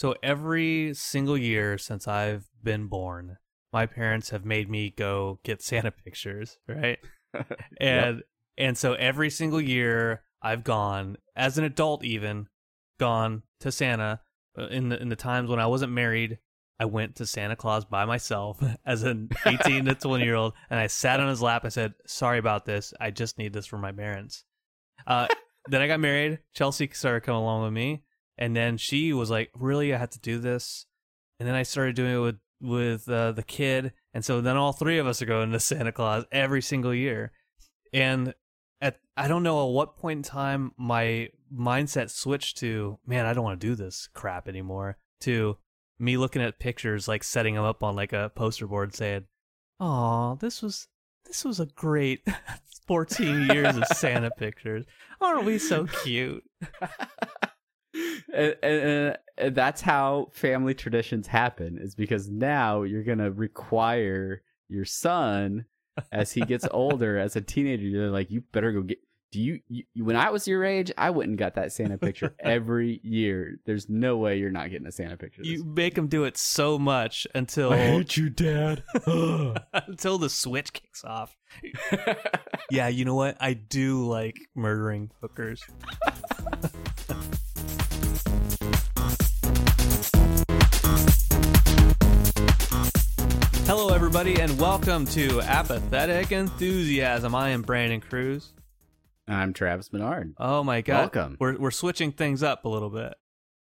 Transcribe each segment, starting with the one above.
So every single year since I've been born, my parents have made me go get Santa pictures, right? and yep. and so every single year I've gone as an adult even gone to Santa. Uh, in the in the times when I wasn't married I went to Santa Claus by myself as an 18 to 20 year old and I sat on his lap I said sorry about this. I just need this for my parents. Uh, then I got married. Chelsea started coming along with me and then she was like, "Really, I had to do this." And then I started doing it with with uh, the kid, and so then all three of us are going to Santa Claus every single year. And at I don't know at what point in time my mindset switched to, man, I don't want to do this crap anymore. To me looking at pictures, like setting them up on like a poster board, saying, "Oh, this was this was a great 14 years of Santa pictures. Aren't we so cute?" and, and, and, that's how family traditions happen is because now you're gonna require your son as he gets older as a teenager you're like you better go get do you, you, when i was your age i wouldn't got that santa picture every year. There's no way you're not getting a santa picture you make him do it so much until i hate you dad. Until the switch kicks off. Yeah you know what? I do like murdering hookers everybody, and welcome to Apathetic Enthusiasm. I am Brandon Cruz. I'm Travis Menard. Oh my god! Welcome. We're we're switching things up a little bit.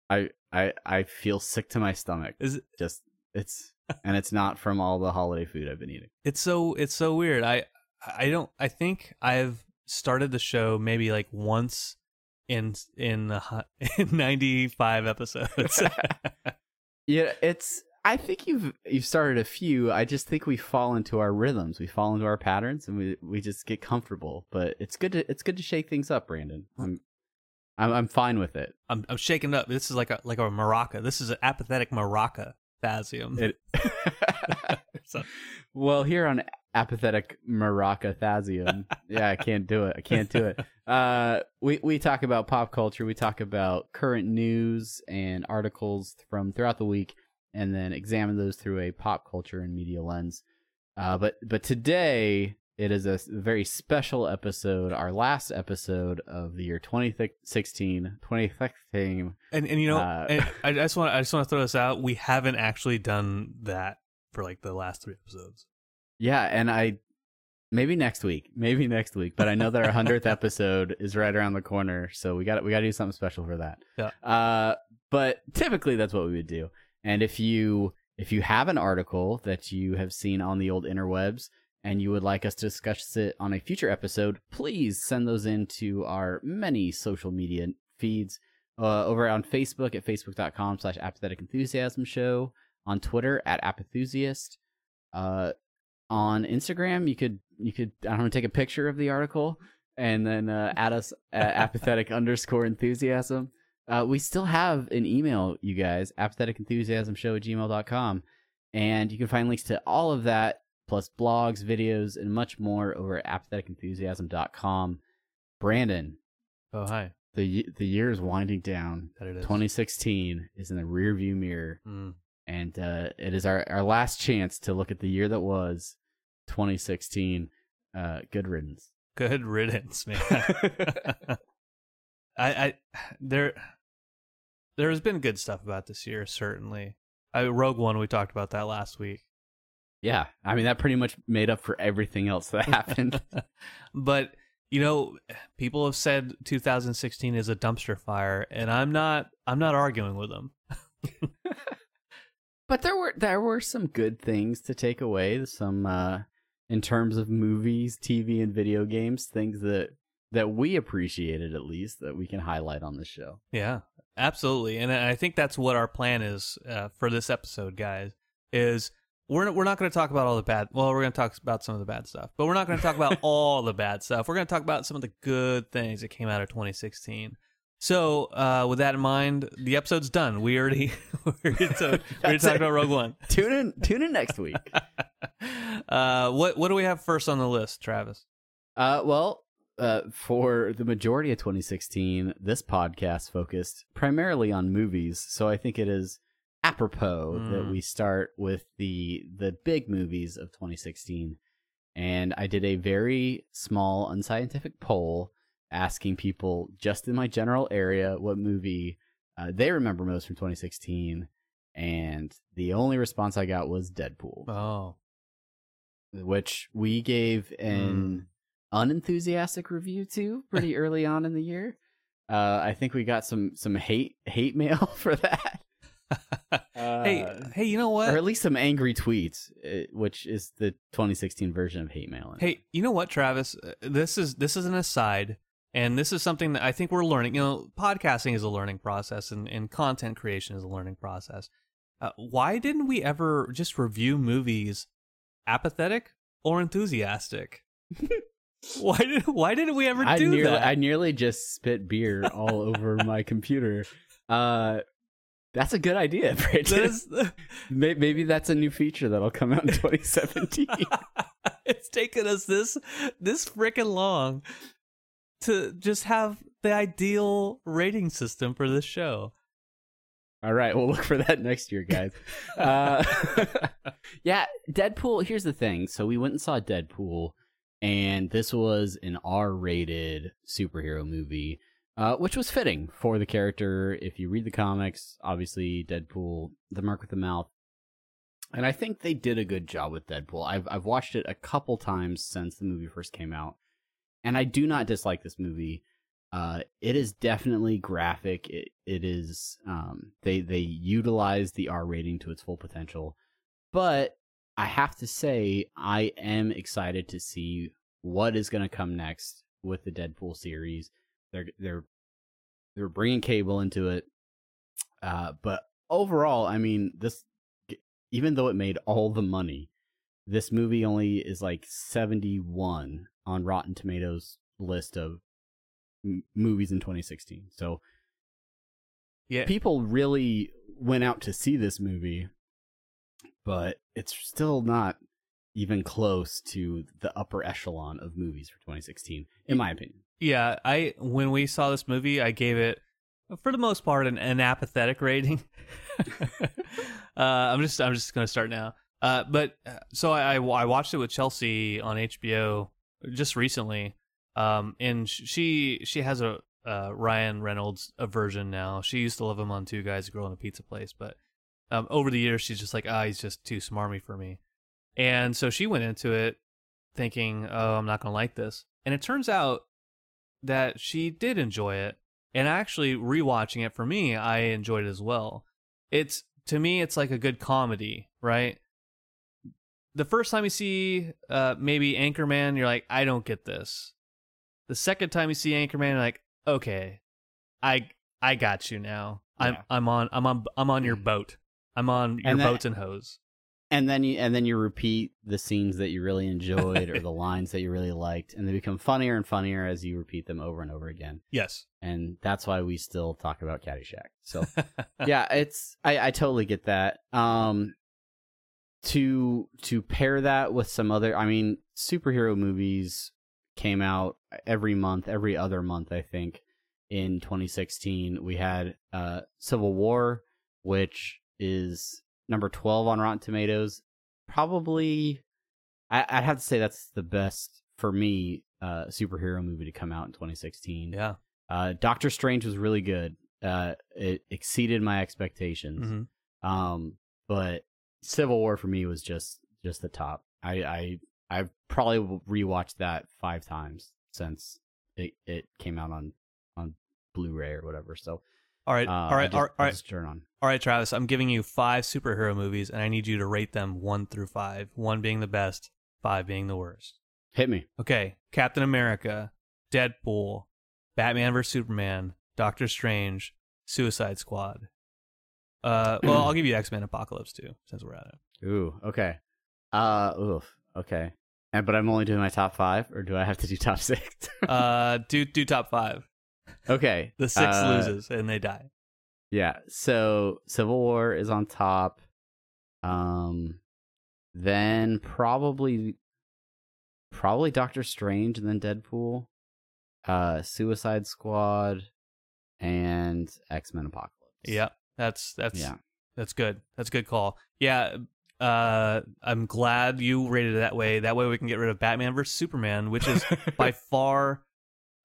I I I feel sick to my stomach. Is it just it's and it's not from all the holiday food I've been eating. It's so it's so weird. I I don't I think I've started the show maybe like once in in, uh, in 95 episodes. yeah, it's I think you've you've started a few. I just think we fall into our rhythms. We fall into our patterns, and we we just get comfortable. But it's good to it's good to shake things up, Brandon. I'm I'm, I'm fine with it. I'm I'm shaking up. This is like a like a maraca. This is an apathetic maraca thasium. It, so. Well, here on apathetic maraca thasium, yeah, I can't do it. I can't do it. Uh, we we talk about pop culture. We talk about current news and articles from throughout the week and then examine those through a pop culture and media lens. Uh, but but today it is a very special episode, our last episode of the year 2016, 2016. And and you know, uh, and I just want I just want to throw this out. We haven't actually done that for like the last three episodes. Yeah, and I maybe next week, maybe next week. But I know that our hundredth episode is right around the corner, so we got we got to do something special for that. Yeah. Uh, but typically that's what we would do. And if you if you have an article that you have seen on the old interwebs and you would like us to discuss it on a future episode, please send those into our many social media feeds. Uh, over on Facebook at facebook.com slash apathetic enthusiasm show, on Twitter at apathusiast. Uh, on Instagram, you could you could I don't know take a picture of the article and then uh, add us at apathetic underscore enthusiasm. Uh, we still have an email, you guys, apatheticenthusiasmshow at gmail.com. And you can find links to all of that, plus blogs, videos, and much more over at apatheticenthusiasm.com. Brandon, Oh, hi. the the year is winding down. That it is. 2016 is in the rearview mirror, Mm. and uh, it is our, our last chance to look at the year that was 2016. Uh, good riddance. Good riddance, man. I, I, there, there has been good stuff about this year, certainly. I, Rogue One, we talked about that last week. Yeah, I mean that pretty much made up for everything else that happened. but you know, people have said 2016 is a dumpster fire, and I'm not. I'm not arguing with them. but there were there were some good things to take away. Some uh, in terms of movies, TV, and video games, things that that we appreciated at least that we can highlight on the show. Yeah, absolutely, and I think that's what our plan is uh, for this episode, guys. Is we're we're not going to talk about all the bad. Well, we're going to talk about some of the bad stuff, but we're not going to talk about all the bad stuff. We're going to talk about some of the good things that came out of 2016. So, uh, with that in mind, the episode's done. We already we already talked, we already That's talked about Rogue One. Tune in tune in next week. uh, what what do we have first on the list, Travis? Uh, well, uh, for the majority of 2016, this podcast focused primarily on movies, so I think it is apropos that Mm. we start with the the big movies of 2016. And I did a very small, unscientific poll asking people just in my general area what movie uh, they remember most from 2016. And the only response I got was Deadpool Oh, which we gave an unenthusiastic review to pretty early on in the year. Uh, I think we got some some hate hate mail for that. hey, Uh, hey, you know what? or at least some angry tweets, uh, which is the 2016 version of hate mail. Hey, you know what, Travis? Uh, This is this is an aside, and this is something that I think we're learning. You know, podcasting is a learning process, and, and content creation is a learning process. Uh, why didn't we ever just review movies apathetic or enthusiastic? why did Why didn't we ever I do nearly that? I nearly just spit beer all over my computer. Uh, that's a good idea, Brandon. That is- May- Maybe that's a new feature that'll come out in 2017. it's taken us this this freaking long to just have the ideal rating system for this show. All right, we'll look for that next year, guys. Uh, yeah, Deadpool. Here's the thing. So we went and saw Deadpool, and this was an R-rated superhero movie, uh, which was fitting for the character. If you read the comics, obviously Deadpool, the Mark with the Mouth, and I think they did a good job with Deadpool. I've I've watched it a couple times since the movie first came out, and I do not dislike this movie. Uh, it is definitely graphic. It it is um they they utilize the R rating to its full potential, but I have to say I am excited to see what is going to come next with the Deadpool series. They're they're they're bringing cable into it, uh, but overall, I mean this even though it made all the money, this movie only is like seventy one on Rotten Tomatoes list of m- movies in 2016. So Yeah, people really went out to see this movie, but it's still not even close to the upper echelon of movies for 2016, in my opinion. Yeah, I when we saw this movie, I gave it for the most part an, an apathetic rating. uh, I'm just I'm just gonna start now. Uh, but uh, so I, I watched it with Chelsea on HBO just recently, um, and she she has a uh, Ryan Reynolds a version now. She used to love him on Two Guys, a Girl in a Pizza Place, but um, over the years she's just like, ah, he's just too smarmy for me, and so she went into it thinking, oh, I'm not gonna like this, and it turns out that she did enjoy it. And actually rewatching it for me i enjoyed it as well. It's to me it's like a good comedy right? The first time you see uh maybe anchorman you're like i don't get this. The second time you see anchorman you're like okay i i got you now. I'm i'm on i'm on i'm on your boat i'm on your And boats and hose and then you and then you repeat the scenes that you really enjoyed or the lines that you really liked, and they become funnier and funnier as you repeat them over and over again. Yes. And that's why we still talk about Caddyshack. So yeah, it's I, I totally get that. Um, to to pair that with some other, I mean, superhero movies came out every month, every other month, I think. In 2016, we had uh, Civil War, which is number 12 on Rotten Tomatoes. Probably, I, I'd have to say that's the best for me uh, superhero movie to come out in 2016. Yeah. Uh, Doctor Strange was really good. Uh, it exceeded my expectations. Mhm. Um, but Civil War for me was just just the top. I I I've probably rewatched that five times since it it came out on on Blu-ray or whatever. So All right. uh, all right. just, all right. I All right. just turn on. All right, Travis. I'm giving you five superhero movies, and I need you to rate them one through five. One being the best, five being the worst. Hit me. Okay. Captain America, Deadpool, Batman vs Superman, Doctor Strange, Suicide Squad. Uh, well, I'll give you X Men Apocalypse too, since we're at it. Ooh, okay. Uh, oof, okay. And but I'm only doing my top five, or do I have to do top six? Uh, do do top five. Okay. The six uh, loses and they die. Yeah. So Civil War is on top. Um, then probably, probably Doctor Strange, and then Deadpool, uh, Suicide Squad, and X Men Apocalypse. Yeah, that's that's Yeah. that's good. That's a good call. Yeah. Uh, I'm glad you rated it that way. That way we can get rid of Batman vs Superman, which is by far.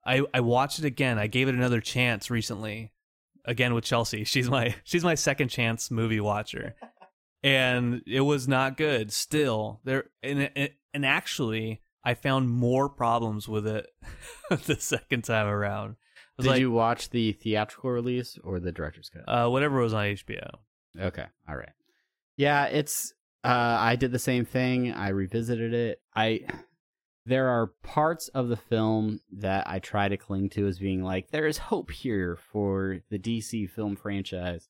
I I watched it again. I gave it another chance recently, again with Chelsea. She's my she's my second chance movie watcher, and it was not good. Still there, and and, actually, I found more problems with it the second time around. Did like, you watch the theatrical release or the director's cut? uh, whatever was on HBO. Okay. All right. Yeah, it's uh I did the same thing. I revisited it. I there are parts of the film that I try to cling to as being like there is hope here for the DC film franchise,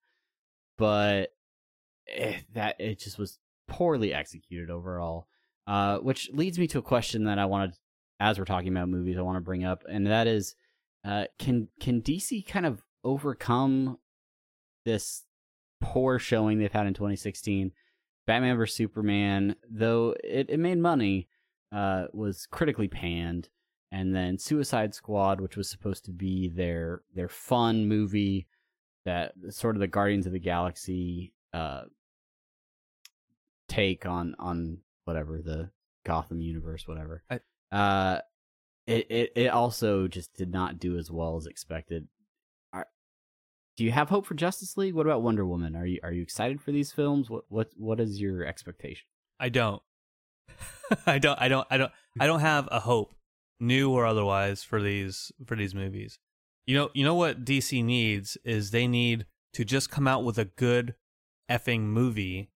but eh, that it just was poorly executed overall. Uh which leads me to a question that I wanted as we're talking about movies I want to bring up and that is uh can can DC kind of overcome this poor showing they've had in 2016. Batman vs Superman, though it, it made money, uh, was critically panned, and then Suicide Squad, which was supposed to be their their fun movie, that sort of the Guardians of the Galaxy uh, take on on whatever the Gotham universe, whatever. I- uh, it, it it also just did not do as well as expected. Are, do you have hope for Justice League? What about Wonder Woman? Are you are you excited for these films? What what what is your expectation? I don't. I don't. I don't. I don't. I don't have a hope, new or otherwise, for these for these movies. You know. You know what DC needs is they need to just come out with a good effing movie,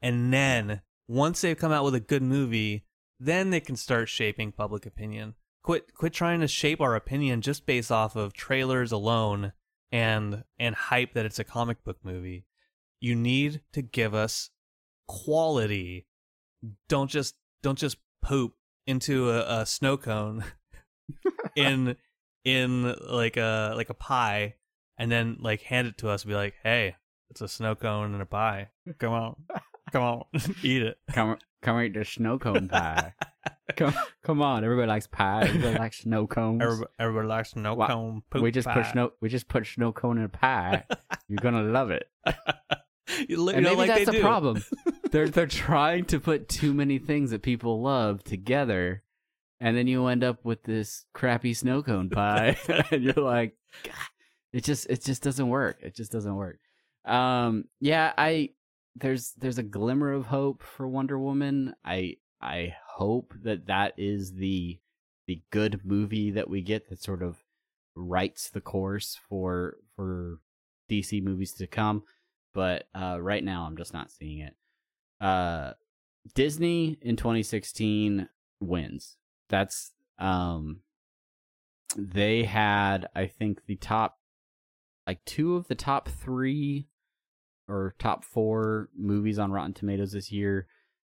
and then once they've come out with a good movie, then they can start shaping public opinion. Quit. Quit trying to shape our opinion just based off of trailers alone and and hype that it's a comic book movie. You need to give us quality don't just don't just poop into a, a snow cone in in like a like a pie and then like hand it to us and be like hey it's a snow cone and a pie come on come on eat it Come come eat the snow cone pie. come come on, everybody likes pie. Everybody likes snow cones. everybody, everybody likes snow Wha- cone poop we just pie. put snow we just put snow cone in a pie. You're gonna love it. You and maybe like that's the do. problem. they're they're trying to put too many things that people love together, and then you end up with this crappy snow cone pie, and you're like, God, it just it just doesn't work. It just doesn't work. Um, yeah, I there's there's a glimmer of hope for Wonder Woman. I I hope that that is the the good movie that we get that sort of writes the course for for DC movies to come but uh, right now I'm just not seeing it. Uh, Disney in 2016 wins. That's um, they had I think the top like two of the top three or top four movies on Rotten Tomatoes this year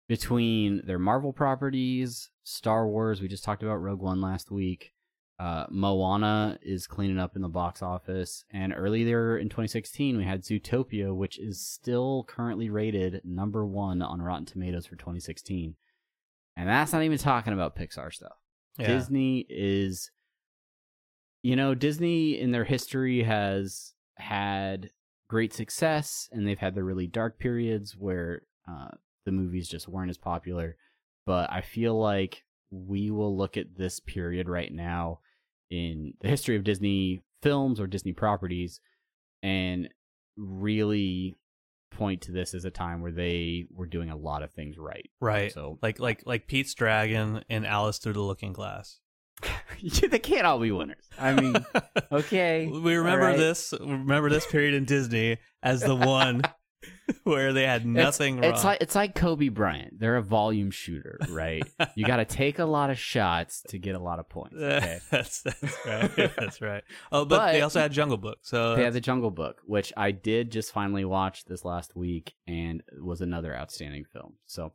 between their Marvel properties, Star Wars. We just talked about Rogue One last week. Uh, Moana is cleaning up in the box office, and earlier in 2016 we had Zootopia, which is still currently rated number one on Rotten Tomatoes for 2016. And that's not even talking about Pixar stuff. Yeah. Disney is, you know, Disney in their history has had great success, and they've had the really dark periods where uh, the movies just weren't as popular. But I feel like we will look at this period right now in the history of Disney films or Disney properties and really point to this as a time where they were doing a lot of things right. Right. So Like like like Pete's Dragon and Alice Through the Looking Glass. they can't all be winners. I mean, okay. We remember right. this remember this period in Disney as the one where they had nothing it's, wrong. It's like it's like Kobe Bryant. They're a volume shooter, right? you got to take a lot of shots to get a lot of points. Okay. that's that's right. that's right. Oh, but, they also had Jungle Book. So They had the Jungle Book, which I did just finally watch this last week, and was another outstanding film. So,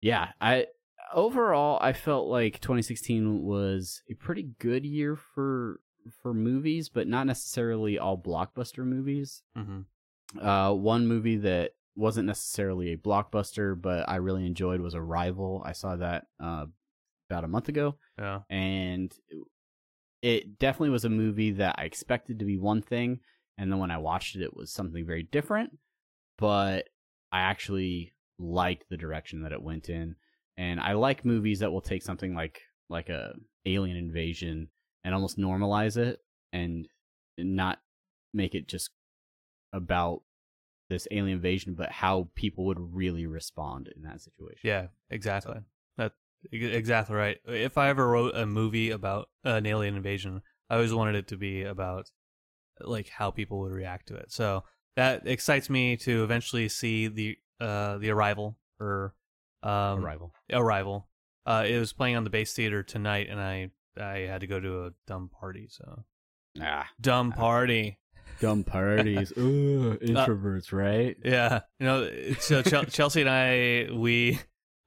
yeah, I overall I felt like 2016 was a pretty good year for for movies, but not necessarily all blockbuster movies. Mhm. Uh, one movie that wasn't necessarily a blockbuster, but I really enjoyed was Arrival. I saw that uh, about a month ago yeah. and it definitely was a movie that I expected to be one thing, and then when I watched it, it was something very different. But I actually liked the direction that it went in, and I like movies that will take something like like a alien invasion and almost normalize it and not make it just about this alien invasion, but how people would really respond in that situation. Yeah, exactly. That e- exactly right. If I ever wrote a movie about an alien invasion, I always wanted it to be about like how people would react to it. So that excites me to eventually see the uh the arrival or um Arrival. arrival. Uh it was playing on the base theater tonight and I I had to go to a dumb party, so Ah, dumb party. Dumb parties. Ugh, introverts, right? Yeah, you know, so Chel- Chelsea and I, we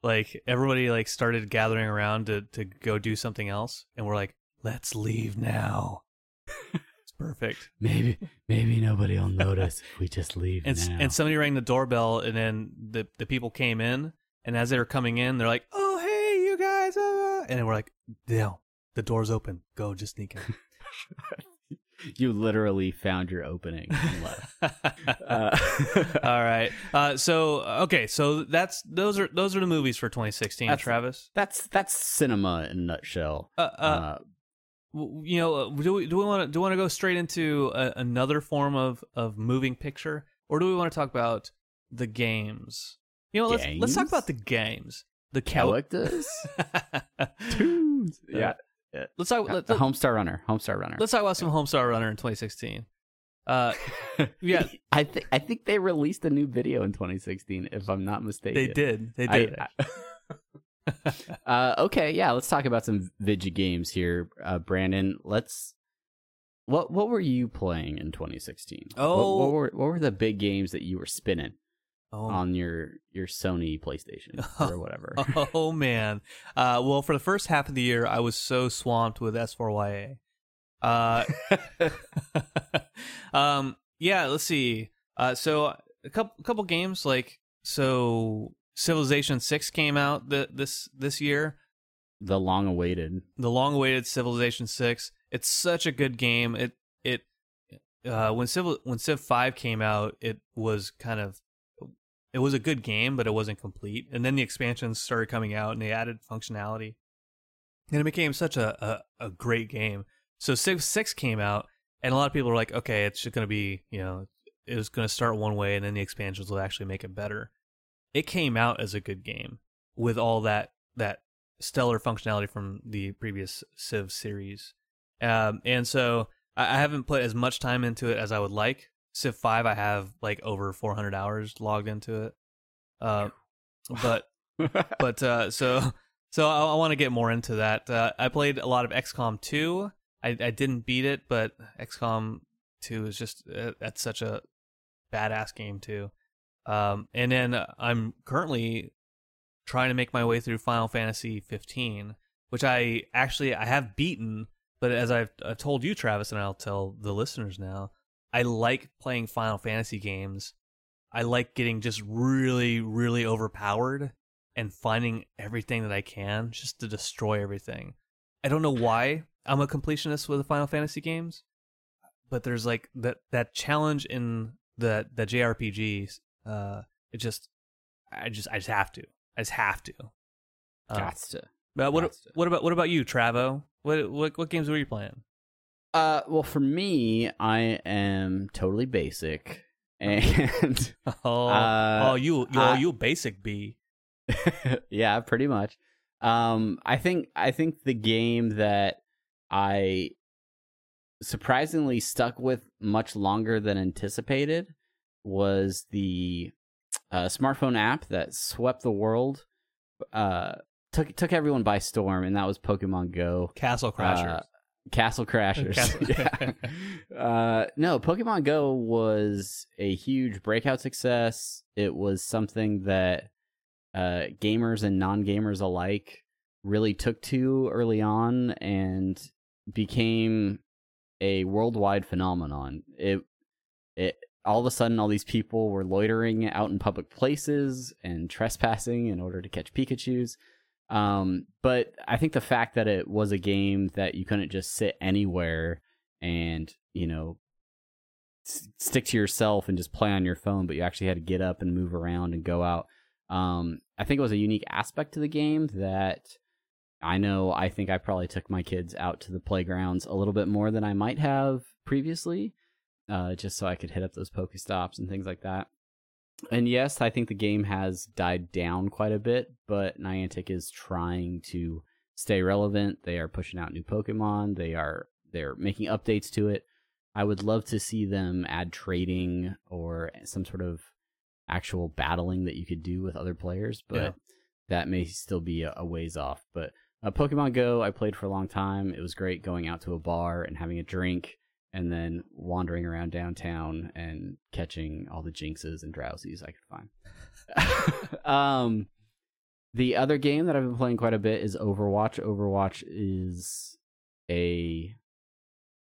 like everybody like started gathering around to to go do something else, and we're like, let's leave now. it's perfect. Maybe, maybe nobody will notice if we just leave And now. and somebody rang the doorbell, and then the the people came in, and as they were coming in, they're like, oh hey, you guys, uh, and then we're like, no, the door's open, go, just sneak in. You literally found your opening and left. Uh, All right. Uh, so okay, so that's those are those are the movies for 2016, That's- Travis. that's that's cinema in a nutshell. Uh, uh, Uh, you know, uh, do we do we want to do we want to go straight into a, another form of of moving picture, or do we want to talk about the games? You know, let's let's talk about the games. The characters, tunes. Yeah. Yeah, let's talk. Let, the let, Homestar Runner. Homestar Runner. let's talk about some Homestar Runner in 2016. Uh, yeah. I think I think they released a new video in 2016, if I'm not mistaken. they did. They I- did. uh, okay, yeah, let's talk about some video games here, uh, Brandon. Let's. What what were you playing in 2016? What- Oh. what, were what were the big games that you were spinning oh, on your your Sony PlayStation or whatever? oh man. Uh, well, for the first half of the year, I was so swamped with S4YA. Uh, um, yeah. Let's see. Uh, so a couple couple games like so. Civilization Six came out th- this this year. the long awaited. The long-awaited Civilization Six. It's such a good game. It it uh, when Civil when Civ Five came out, it was kind of it was a good game, but it wasn't complete. And then the expansions started coming out, and they added functionality, and it became such a a, a great game. So Civ Six came out, and a lot of people were like, "Okay, it's just going to be you know, it was going to start one way, and then the expansions will actually make it better." It came out as a good game with all that that stellar functionality from the previous Civ series, um, and so I, I haven't put as much time into it as I would like. Civ Five, I have like over 400 hours logged into it, uh, but but uh, so so I, I want to get more into that. Uh, I played a lot of XCOM 2. I, I didn't beat it, but XCOM 2 is just uh, at such a badass game too. Um, and then I'm currently trying to make my way through Final Fantasy 15, which I actually I have beaten, but as I've, I've told you, Travis, and I'll tell the listeners now, I like playing Final Fantasy games. I like getting just really, really overpowered and finding everything that I can just to destroy everything. I don't know why I'm a completionist with the Final Fantasy games, but there's like that that challenge in the the JRPGs. Uh, it just, I just, I just have to. I just have to. Uh, Got to. But what Gots what about what about you, Travo? What what what games were you playing? Uh, well, for me, I am totally basic, and oh, uh, oh, you you you basic B. yeah, pretty much. Um, I think I think the game that I surprisingly stuck with much longer than anticipated was the uh, smartphone app that swept the world, uh, took took everyone by storm, and that was Pokemon Go. Castle Crashers. Uh, Castle Crashers. Castle- yeah. uh, no, Pokemon Go was a huge breakout success. It was something that uh, gamers and non gamers alike really took to early on and became a worldwide phenomenon. It it all of a sudden all these people were loitering out in public places and trespassing in order to catch Pikachu's. Um, but I think the fact that it was a game that you couldn't just sit anywhere and you know s- stick to yourself and just play on your phone, but you actually had to get up and move around and go out. Um, I think it was a unique aspect to the game that I know I think I probably took my kids out to the playgrounds a little bit more than I might have previously, uh, just so I could hit up those Pokestops and things like that. And yes, I think the game has died down quite a bit, but Niantic is trying to stay relevant. They are pushing out new Pokemon. They are they're making updates to it. I would love to see them add trading or some sort of actual battling that you could do with other players, but yeah. that may still be a, ways off. But uh, Pokemon Go, I played for a long time. It was great going out to a bar and having a drink and then wandering around downtown and catching all the Jynxes and Drowzees I could find. um, the other game that I've been playing quite a bit is Overwatch. Overwatch is a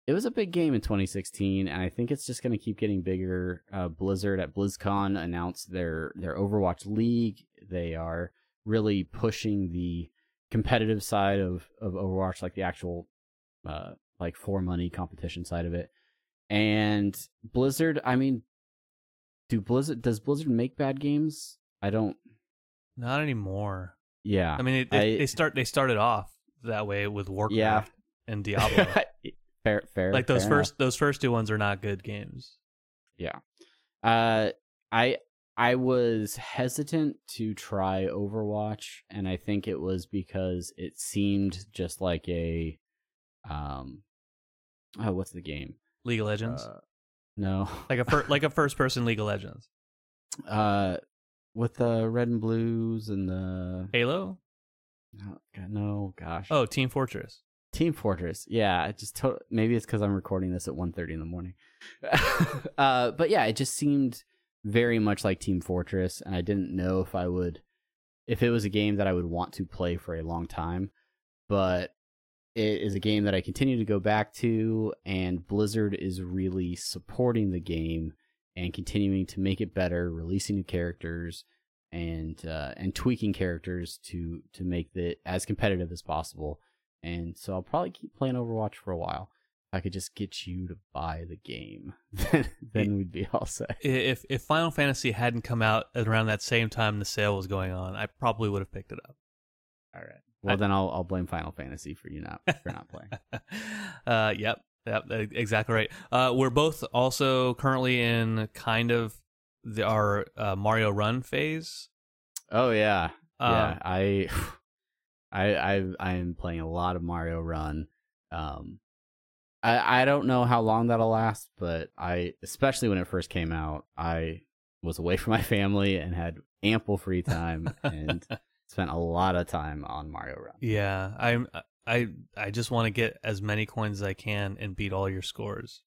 it was a big game in 2016, and I think it's just going to keep getting bigger. Uh, Blizzard at BlizzCon announced their their Overwatch League. They are really pushing the competitive side of of Overwatch, like the actual uh, like for money competition side of it. And Blizzard, I mean, do Blizzard does Blizzard make bad games? I don't. Not anymore. Yeah, I mean, it, they, I, they start they started off that way with Warcraft yeah. and Diablo. fair, fair. Like those fair first enough. those first two ones are not good games. Yeah. Uh, I I was hesitant to try Overwatch, and I think it was because it seemed just like a, um, oh, what's the game? League of Legends. Uh, no, like a fir- like a first person League of Legends. Uh, with the red and blues and the Halo. No, no, gosh. Oh, Team Fortress. Team Fortress. Yeah, it just to- maybe it's because I'm recording this at 1.30 in the morning. uh, but yeah, it just seemed very much like Team Fortress, and I didn't know if I would, if it was a game that I would want to play for a long time. But it is a game that I continue to go back to, and Blizzard is really supporting the game and continuing to make it better, releasing new characters and uh, and tweaking characters to to make it as competitive as possible. And so I'll probably keep playing Overwatch for a while. I could just get you to buy the game, then, then we'd be all set. If if Final Fantasy hadn't come out around that same time the sale was going on, I probably would have picked it up. All right. Well, I, then I'll I'll blame Final Fantasy for you not for not playing. uh, yep, yep, exactly right. Uh, we're both also currently in kind of the, our uh, Mario Run phase. Oh yeah, yeah. Um, I I I I'm playing a lot of Mario Run. Um, I I don't know how long that'll last, but I especially when it first came out, I was away from my family and had ample free time and spent a lot of time on Mario Run. Yeah, I'm I I just want to get as many coins as I can and beat all your scores.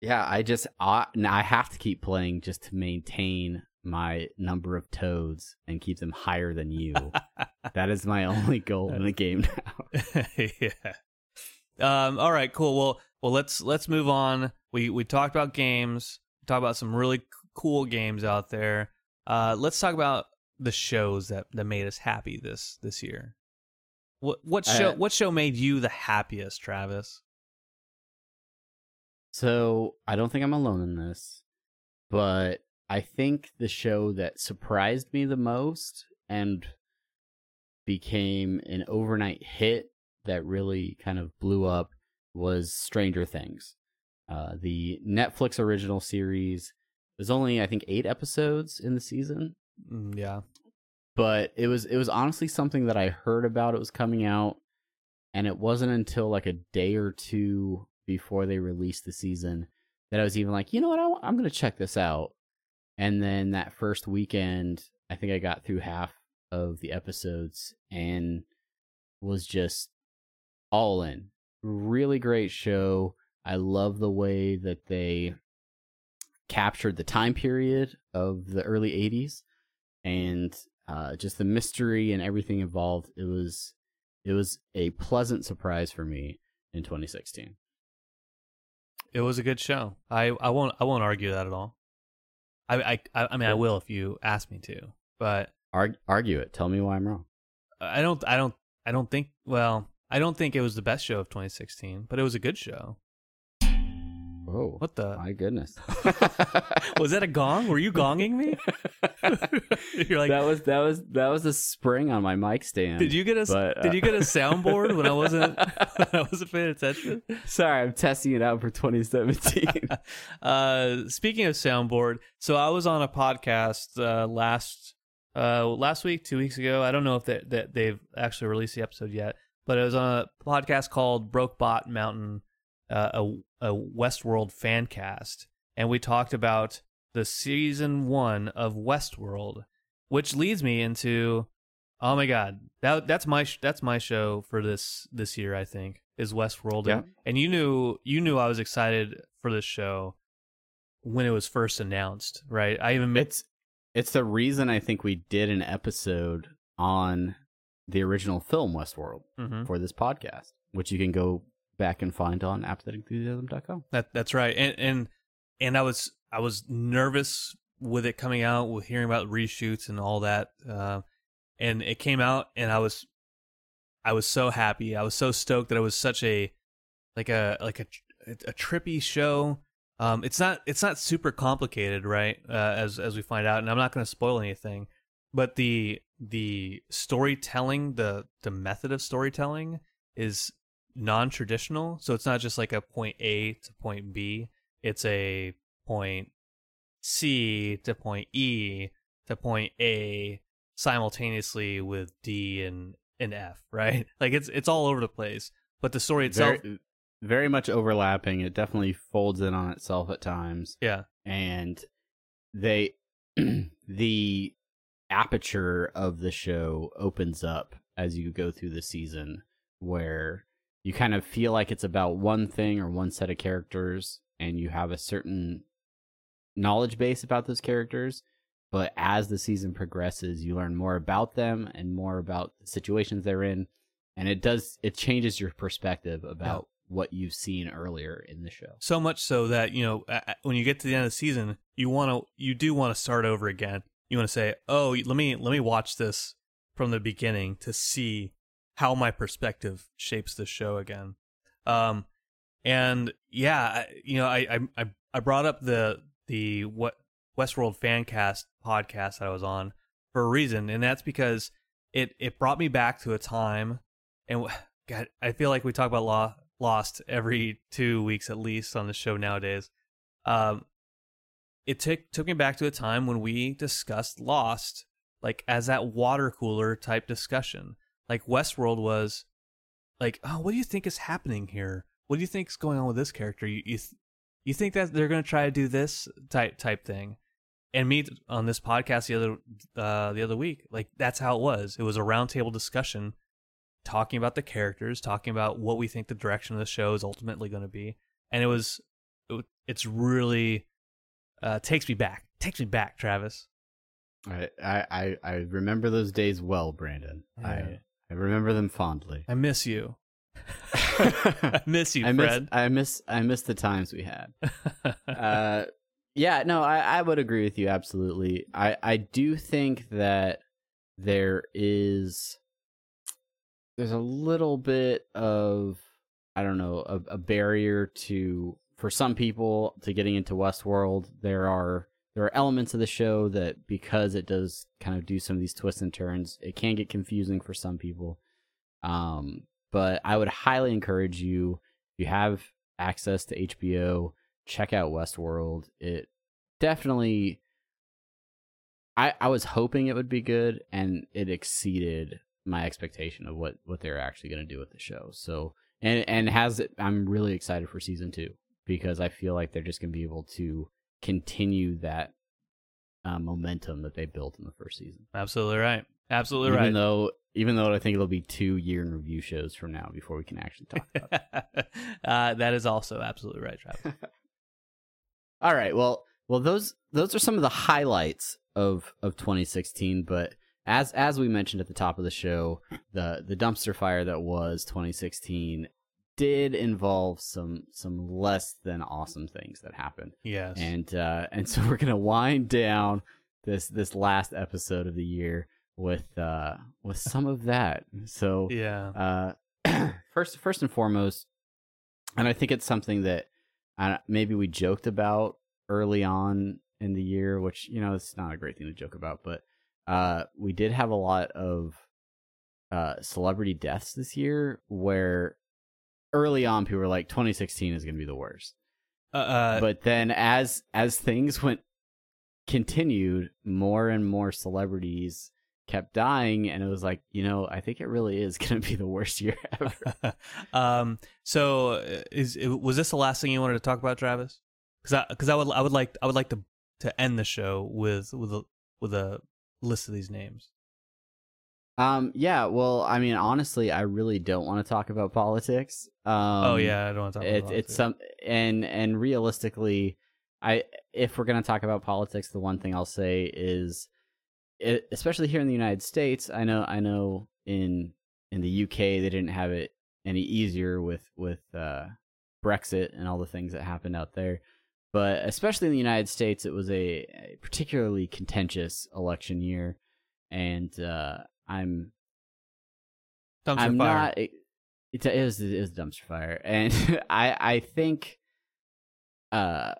Yeah, I just I, I have to keep playing just to maintain my number of toads and keep them higher than you. that is my only goal in the game now. yeah. Um. All right. Cool. Well. Well. Let's let's move on. We we talked about games. We talked about some really cool games out there. Uh. Let's talk about the shows that that made us happy this this year. What what show Uh, what show made you the happiest, Travis? So I don't think I'm alone in this, but I think the show that surprised me the most and became an overnight hit that really kind of blew up was Stranger Things. Uh, the Netflix original series. There's only I think eight episodes in the season, Mm, yeah. but it was it was honestly something that I heard about. It was coming out, and it wasn't until like a day or two before they released the season that I was even like, you know what, I, am gonna check this out. And then that first weekend, I think I got through half of the episodes and was just all in. Really great show. I love the way that they captured the time period of the early 80s and uh, just the mystery and everything involved. It was it was a pleasant surprise for me in 2016. It was a good show. I, I won't I won't argue that at all. I I I mean I will if you ask me to, but Arg- argue it. Tell me why I'm wrong. I don't I don't I don't think well I don't think it was the best show of 2016, but it was a good show. Whoa! What the My goodness. was that a gong? Were you gonging me? You're like, that was that was that was a spring on my mic stand. did you get a but, uh, did you get a soundboard when I wasn't when I wasn't paying attention? Sorry, I'm testing it out for 2017. uh, speaking of soundboard, so I was on a podcast uh, last uh, last week, two weeks ago. I don't know if they, that they've actually released the episode yet, but it was on a podcast called Brokebot Mountain, uh, a, a Westworld fan cast, and we talked about the season one of Westworld, which leads me into, oh my god, that that's my sh- that's my show for this this year. I think is Westworld, Yeah. and, and you knew you knew I was excited for this show when it was first announced, right? I even made it's it's the reason I think we did an episode on the original film Westworld Mhm. for this podcast, which you can go back and find on apatheticenthusiasm.com. That that's right. And and and I was I was nervous with it coming out, with hearing about reshoots and all that. Uh, and it came out, and I was I was so happy. I was so stoked that it was such a like a like a a trippy show. Um, it's not it's not super complicated, right? Uh, as as we find out, and I'm not going to spoil anything, but the the storytelling, the the method of storytelling is non-traditional. So it's not just like a point A to point B. It's a point C to point E to point A simultaneously with D and and F, right? Like it's it's all over the place. But the story itself, Very, very much overlapping. It definitely folds in on itself at times. yeah, and they the aperture of the show opens up as you go through the season where you kind of feel like it's about one thing or one set of characters and you have a certain knowledge base about those characters but as the season progresses you learn more about them and more about the situations they're in and it does it changes your perspective about what you've seen earlier in the show so much so that you know when you get to the end of the season, you want to you do want to start over again. You want to say, "Oh, let me let me watch this from the beginning to see how my perspective shapes the show again." Um, and yeah, you know, I I I- I brought up the the what Westworld Fancast podcast that I was on for a reason, and that's because it it brought me back to a time, and God, I feel like we talk about law Lost every two weeks at least on the show nowadays. Um, it took took me back to a time when we discussed Lost like as that water cooler type discussion. Like Westworld was like, oh, what do you think is happening here? What do you think is going on with this character? You you, th- you think that they're going to try to do this type type thing? And me on this podcast the other uh, the other week, like that's how it was. It was a roundtable discussion, talking about the characters, talking about what we think the direction of the show is ultimately going to be, and it was it, it's really uh, takes me back. Takes me back, Travis. I I I remember those days well, Brandon. Yeah. I I remember them fondly. I miss you. I miss you, I Fred. Miss, I miss I miss the times we had. uh, yeah, no, I, I would agree with you absolutely. I I do think that there is there's a little bit of I don't know a, a barrier to for some people to getting into Westworld. There are there are elements of the show that because it does kind of do some of these twists and turns, it can get confusing for some people. Um, but I would highly encourage you if you have access to HBO, check out Westworld. It definitely I I was hoping it would be good and it exceeded my expectation of what what they're actually going to do with the show. So and and has it I'm really excited for season 2 because I feel like they're just going to be able to continue that uh, momentum that they built in the first season. Absolutely right. Absolutely even right. Even though even though I think it'll be two year in review shows from now before we can actually talk about it. uh, that is also absolutely right, Travis. All right. Well, well those those are some of the highlights of of 2016, but as as we mentioned at the top of the show, the the dumpster fire that was 2016 did involve some some less than awesome things that happened. Yes. And uh and so we're going to wind down this this last episode of the year with uh with some of that. So yeah. Uh first first and foremost and I think it's something that uh, maybe we joked about early on in the year, which you know it's not a great thing to joke about, but uh we did have a lot of uh celebrity deaths this year where early on people were like 2016 is going to be the worst. Uh, uh, but then as as things went continued, more and more celebrities kept dying and it was like you know i think it really is going to be the worst year ever. Um so uh, is was this the last thing you wanted to talk about travis? Because i because i would i would like i would like to to end the show with with a with a list of these names um yeah well i mean honestly i really don't want to talk about politics. Um oh yeah i don't want to talk it, about it's some and and realistically i if we're going to talk about politics the one thing i'll say is it, especially here in the United States, I know I know in in the UK they didn't have it any easier with with uh, Brexit and all the things that happened out there. But especially in the United States, it was a, a particularly contentious election year, and uh, I'm dumpster I'm fire. not. It, it is it is dumpster fire, and I I think uh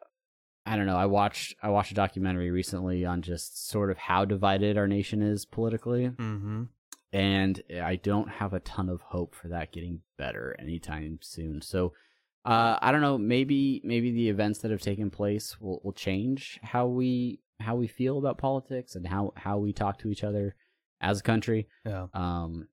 I don't know. I watched I watched a documentary recently on just sort of how divided our nation is politically, mm-hmm. and I don't have a ton of hope for that getting better anytime soon. So, uh, I don't know. Maybe maybe the events that have taken place will will change how we how we feel about politics and how how we talk to each other as a country. Yeah. Um,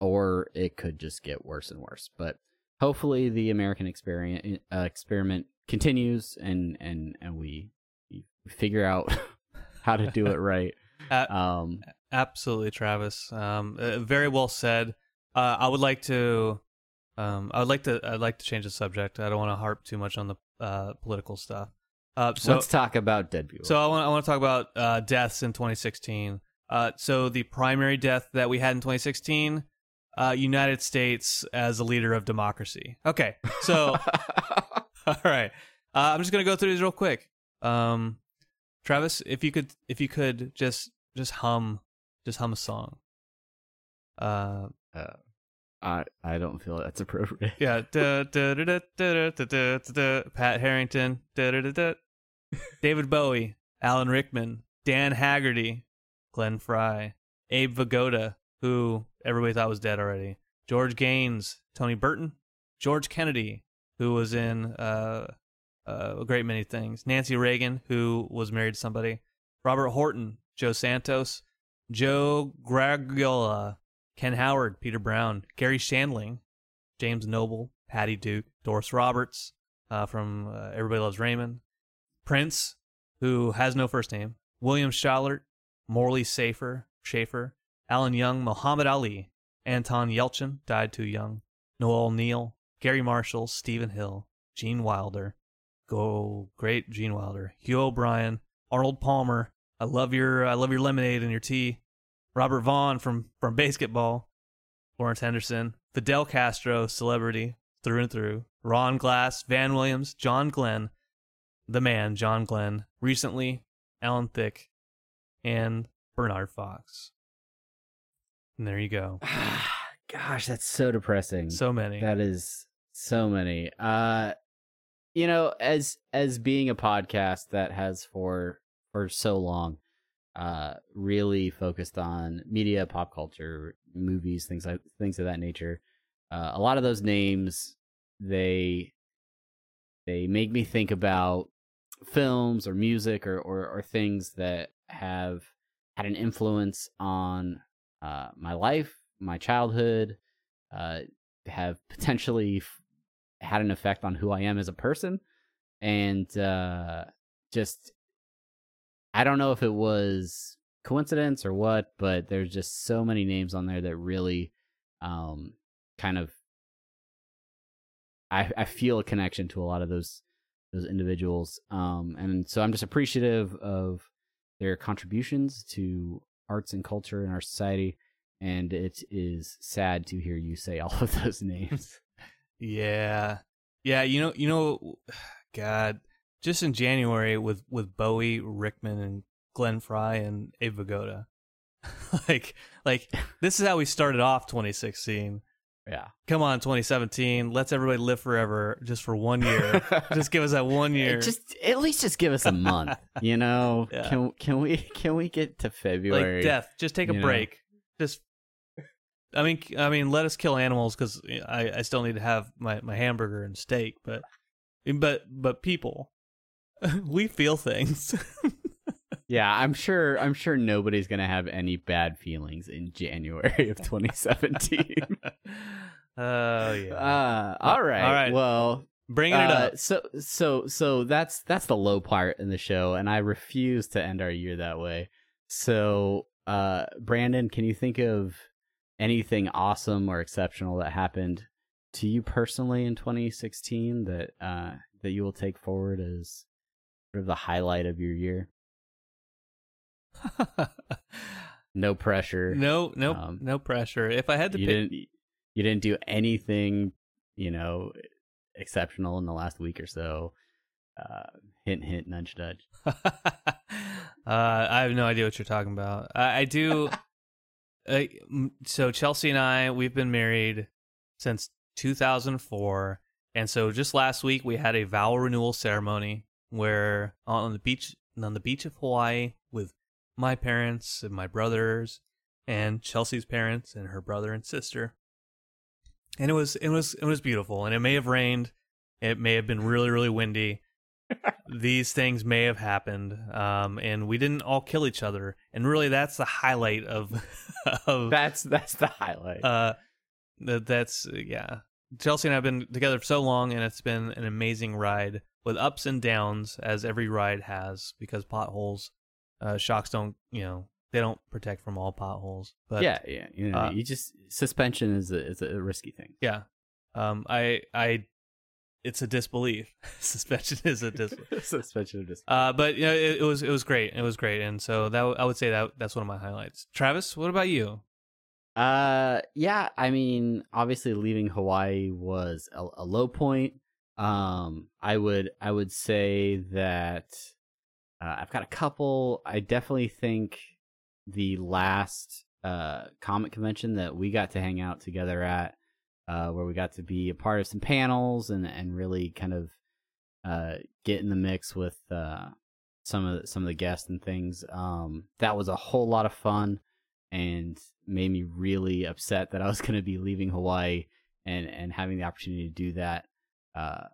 or it could just get worse and worse. But hopefully, the American experience uh, experiment continues and and and we, we figure out how to do it right um absolutely travis um uh, very well said uh i would like to um i would like to i'd like to change the subject i don't want to harp too much on the uh political stuff uh so let's talk about dead people so i want i want to talk about uh deaths in 2016 uh so the primary death that we had in 2016 uh united states as a leader of democracy okay so All right. Uh, I'm just gonna go through these real quick. Um, Travis, if you could, if you could just just hum, just hum a song. Uh, uh I I don't feel that's appropriate. Yeah. Da, da, da, da, da, da, da, da, Pat Harrington. Da, da, da, da. David Bowie, Alan Rickman, Dan Haggerty, Glenn Frey, Abe Vigoda, who everybody thought was dead already. George Gaines, Tony Burton, George Kennedy, who was in uh, uh, a great many things. Nancy Reagan, who was married to somebody. Robert Horton, Joe Santos, Joe Garagiola, Ken Howard, Peter Brown, Garry Shandling, James Noble, Patty Duke, Doris Roberts uh, from uh, Everybody Loves Raymond, Prince, who has no first name, William Schallert, Morley Safer, Schaefer, Alan Young, Muhammad Ali, Anton Yelchin, died too young, Noel Neill, Garry Marshall, Steven Hill, Gene Wilder, Go great Gene Wilder, Hugh O'Brian, Arnold Palmer. I love your I love your lemonade and your tea. Robert Vaughn from from BASEketball, Florence Henderson, Fidel Castro, celebrity through and through. Ron Glass, Van Williams, John Glenn, the man John Glenn. Recently, Alan Thicke, and Bernard Fox. And there you go. Gosh, that's so depressing. So many. That is so many. Uh you know, as as being a podcast that has for for so long uh really focused on media, pop culture, movies, things like things of that nature. Uh, a lot of those names they they make me think about films or music or, or, or things that have had an influence on uh, my life, my childhood, uh, have potentially f- had an effect on who I am as a person, and uh, just I don't know if it was coincidence or what, but there's just so many names on there that really um, kind of I I feel a connection to a lot of those those individuals, um, and so I'm just appreciative of their contributions to arts and culture in our society. And it is sad to hear you say all of those names. yeah, yeah. You know, you know, God, just in January with with Bowie, Rickman, and Glenn Frey and Abe Vigoda. like, like this is how we started off 2016. Yeah. Come on, 2017. Let's everybody live forever just for one year. just give us that one year. Just at least just give us a month. You know? Yeah. Can can we can we get to February? like death. Just take a you know? break. Just. I mean, I mean, let us kill animals because I, I still need to have my, my hamburger and steak, but, but, but people, we feel things. Yeah, I'm sure I'm sure nobody's gonna have any bad feelings in January of 2017. Oh yeah. uh, all right. All right. Well, Bringing it uh, up. So so so that's that's the low part in the show, and I refuse to end our year that way. So, uh, Brandon, can you think of anything awesome or exceptional that happened to you personally in 2016 that uh, that you will take forward as sort of the highlight of your year? No pressure. no, no, Um, no pressure. If I had to you pick, didn't. You didn't do anything, you know, exceptional in the last week or so. Uh, hint, hint, nudge, nudge. uh, I have no idea what you're talking about. I, I do. uh, so Chelsea and I, we've been married since 2004, and so just last week we had a vow renewal ceremony where on the beach on the beach of Hawaii with my parents and my brothers and Chelsea's parents and her brother and sister. And it was it was it was beautiful, and it may have rained, it may have been really really windy, these things may have happened um, and we didn't all kill each other. And really that's the highlight of of That's that's the highlight. uh that that's yeah. Chelsea and i've been together for so long and it's been an amazing ride with ups and downs as every ride has because potholes uh shocks don't you know they don't protect from all potholes but yeah, yeah. You know, uh, you just suspension is a is a risky thing. yeah um i i it's a disbelief suspension is a disbelief suspension of disbelief. Uh, but you know, it, it was it was great. It was great, and so that I would say that that's one of my highlights. Travis, what about you? Uh, yeah. I mean, obviously, leaving Hawaii was a, a low point. Um, I would I would say that uh, I've got a couple. I definitely think the last uh comic convention that we got to hang out together at, uh, where we got to be a part of some panels and and really kind of uh get in the mix with uh some of the, some of the guests and things. Um, that was a whole lot of fun and made me really upset that I was going to be leaving Hawaii and and having the opportunity to do that. Uh,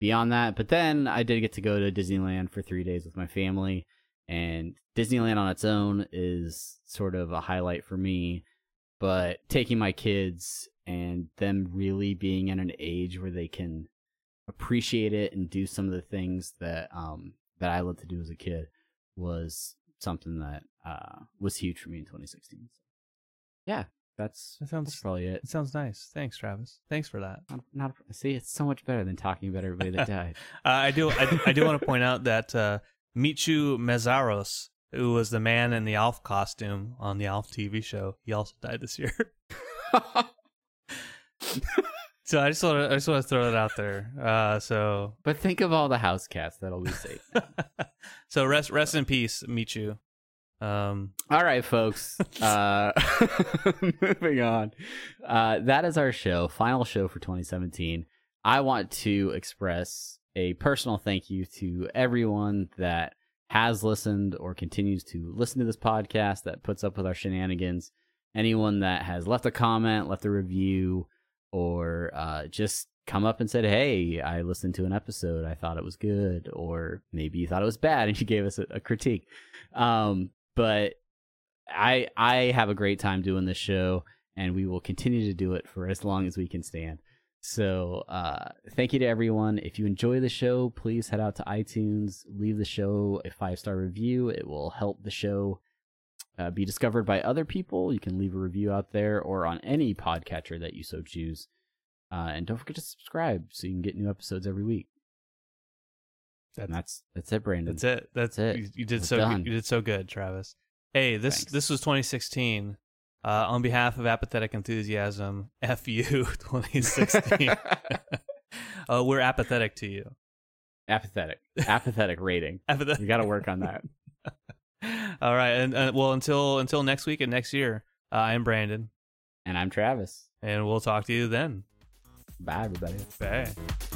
beyond that, but then I did get to go to Disneyland for three days with my family, and Disneyland on its own is sort of a highlight for me. But taking my kids and them really being at an age where they can appreciate it and do some of the things that um that I loved to do as a kid was something that uh was huge for me in 2016. So, yeah, That's That sounds that's probably it. it sounds nice. Thanks, Travis. Thanks for that. Not, not see, it's so much better than talking about everybody that died. Uh, I do I, do- I do want to point out that uh, Michu Meszaros, who was the man in the Alf costume on the Alf TV show, he also died this year. so I just want to I just want to throw that out there. Uh, so but think of all the house cats that'll be safe. so rest rest in peace, Michu. Um, All right, folks. Uh, moving on. Uh, that is our show, final show for 2017. I want to express a personal thank you to everyone that has listened or continues to listen to this podcast, that puts up with our shenanigans. Anyone that has left a comment, left a review, or uh, just come up and said, "Hey, I listened to an episode. I thought it was good," or maybe you thought it was bad and you gave us a, a critique. Um, but I I have a great time doing this show, and we will continue to do it for as long as we can stand. So, uh, thank you to everyone. If you enjoy the show, please head out to iTunes, leave the show a five star review. It will help the show uh, be discovered by other people. You can leave a review out there or on any podcatcher that you so choose. Uh, and don't forget to subscribe so you can get new episodes every week. And that's that's it, Brandon. that's it. That's, That's it. You, you did so done. you did so good, Travis. Hey, this Thanks. this was 2016. Uh, on behalf of Apathetic Enthusiasm, F you 2016. uh, we're apathetic to you. Apathetic, apathetic rating. Apathetic. You got to work on that. All right, and uh, well, until until next week and next year, uh, I'm Brandon, And I'm Travis. and we'll talk to you then. Bye, everybody. Bye.